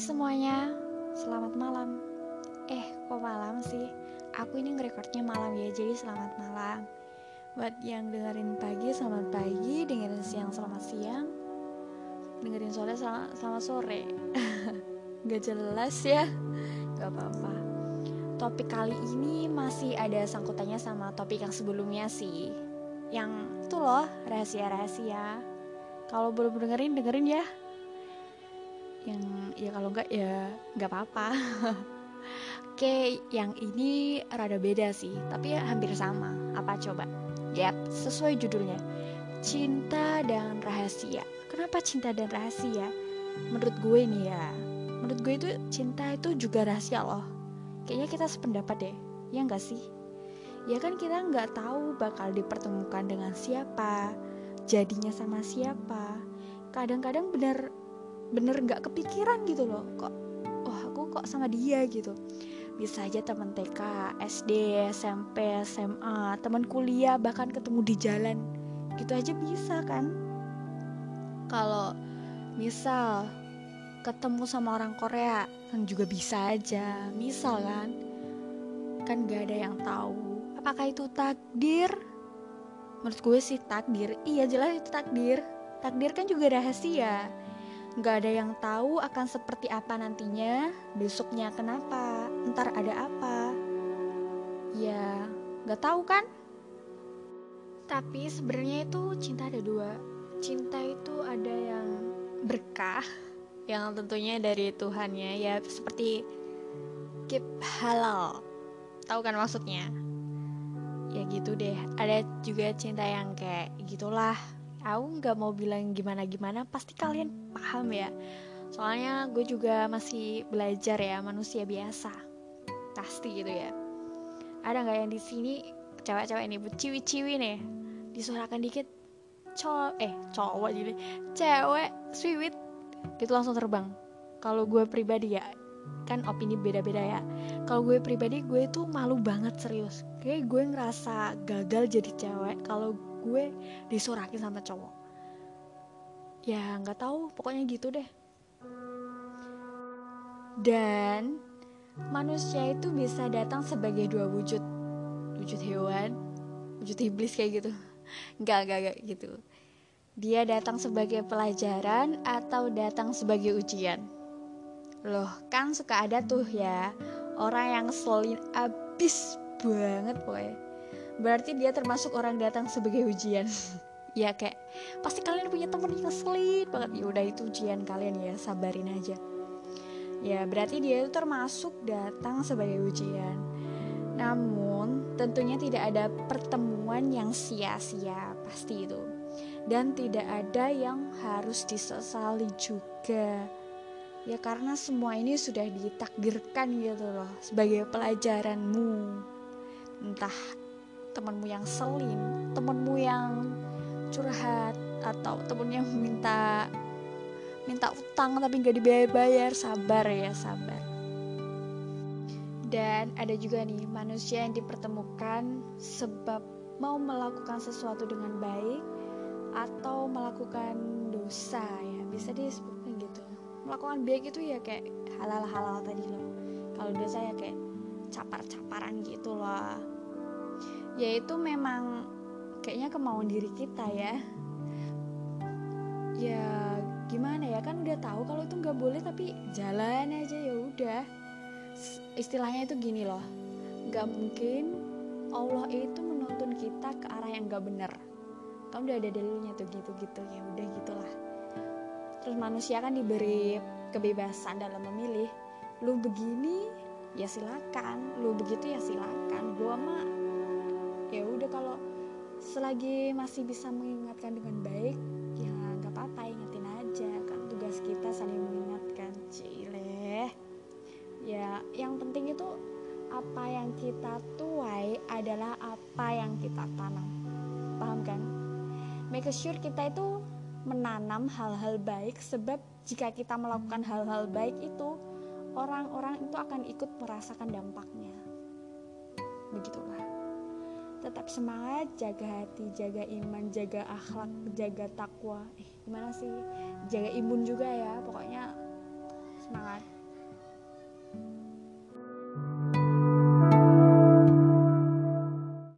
semuanya, selamat malam. Eh, kok malam sih? Aku ini ngerekordnya malam ya, jadi selamat malam. Buat yang dengerin pagi, selamat pagi. Dengerin siang, selamat siang. Dengerin sore, selamat, selamat sore. Gak jelas ya, gak apa-apa. Topik kali ini masih ada sangkutannya sama topik yang sebelumnya sih. Yang itu loh, rahasia-rahasia. Kalau belum dengerin, dengerin ya yang ya kalau enggak ya nggak apa-apa. Oke yang ini rada beda sih tapi ya hampir sama. Apa coba? Yap sesuai judulnya. Cinta dan rahasia. Kenapa cinta dan rahasia? Menurut gue nih ya. Menurut gue itu cinta itu juga rahasia loh. Kayaknya kita sependapat deh. Ya enggak sih? Ya kan kita nggak tahu bakal dipertemukan dengan siapa jadinya sama siapa. Kadang-kadang bener bener nggak kepikiran gitu loh kok wah aku kok sama dia gitu. Bisa aja teman TK, SD, SMP, SMA, teman kuliah bahkan ketemu di jalan. Gitu aja bisa kan? Kalau misal ketemu sama orang Korea kan juga bisa aja. Misal kan? Kan gak ada yang tahu. Apakah itu takdir? Menurut gue sih takdir. Iya jelas itu takdir. Takdir kan juga rahasia Gak ada yang tahu akan seperti apa nantinya, besoknya kenapa, ntar ada apa. Ya, gak tahu kan? Tapi sebenarnya itu cinta ada dua. Cinta itu ada yang berkah, yang tentunya dari Tuhannya ya seperti keep halal. Tahu kan maksudnya? Ya gitu deh. Ada juga cinta yang kayak gitulah aku nggak mau bilang gimana gimana pasti kalian paham ya. Soalnya gue juga masih belajar ya manusia biasa. Pasti gitu ya. Ada nggak yang di sini cewek-cewek ini ciwi-ciwi nih disuarakan dikit cowok eh cowok jadi cewek sweet itu langsung terbang. Kalau gue pribadi ya kan opini beda-beda ya. Kalau gue pribadi gue tuh malu banget serius. Kayak gue ngerasa gagal jadi cewek kalau gue disurakin sama cowok. Ya nggak tahu pokoknya gitu deh. Dan manusia itu bisa datang sebagai dua wujud. Wujud hewan wujud iblis kayak gitu. Nggak nggak nggak gitu. Dia datang sebagai pelajaran atau datang sebagai ujian. Loh kan suka ada tuh ya orang yang selin abis banget pokoknya berarti dia termasuk orang datang sebagai ujian. Ya kayak pasti kalian punya temen yang ngeselin banget. Ya udah itu ujian kalian ya sabarin aja. Ya berarti dia itu termasuk datang sebagai ujian. Namun tentunya tidak ada pertemuan yang sia-sia pasti itu. Dan tidak ada yang harus disesali juga. Ya karena semua ini sudah ditakdirkan gitu loh sebagai pelajaranmu. Entah temanmu yang selin, temanmu yang curhat atau temen yang minta minta utang tapi nggak dibayar-bayar. Sabar ya sabar. Dan ada juga nih manusia yang dipertemukan sebab mau melakukan sesuatu dengan baik atau melakukan dosa ya. Bisa disebutkan gitu. Melakukan baik itu ya kayak halal-halal tadi loh. Kalau dosa ya kayak capar-caparan gitu loh ya itu memang kayaknya kemauan diri kita ya. Ya gimana ya? Kan udah tahu kalau itu nggak boleh tapi jalan aja ya udah. Istilahnya itu gini loh. Nggak mungkin Allah itu menuntun kita ke arah yang nggak bener kan udah ada dalilnya tuh gitu gitu ya udah gitulah. Terus manusia kan diberi kebebasan dalam memilih. Lu begini ya silakan. Lu begitu ya silakan. Gua mah ya udah kalau selagi masih bisa mengingatkan dengan baik ya nggak apa-apa ingetin aja kan tugas kita saling mengingatkan cile. Ya yang penting itu apa yang kita tuai adalah apa yang kita tanam. Paham kan? Make sure kita itu menanam hal-hal baik sebab jika kita melakukan hal-hal baik itu orang-orang itu akan ikut merasakan dampaknya. Begitulah tetap semangat, jaga hati, jaga iman, jaga akhlak, jaga takwa. Eh, gimana sih? Jaga imun juga ya. Pokoknya semangat.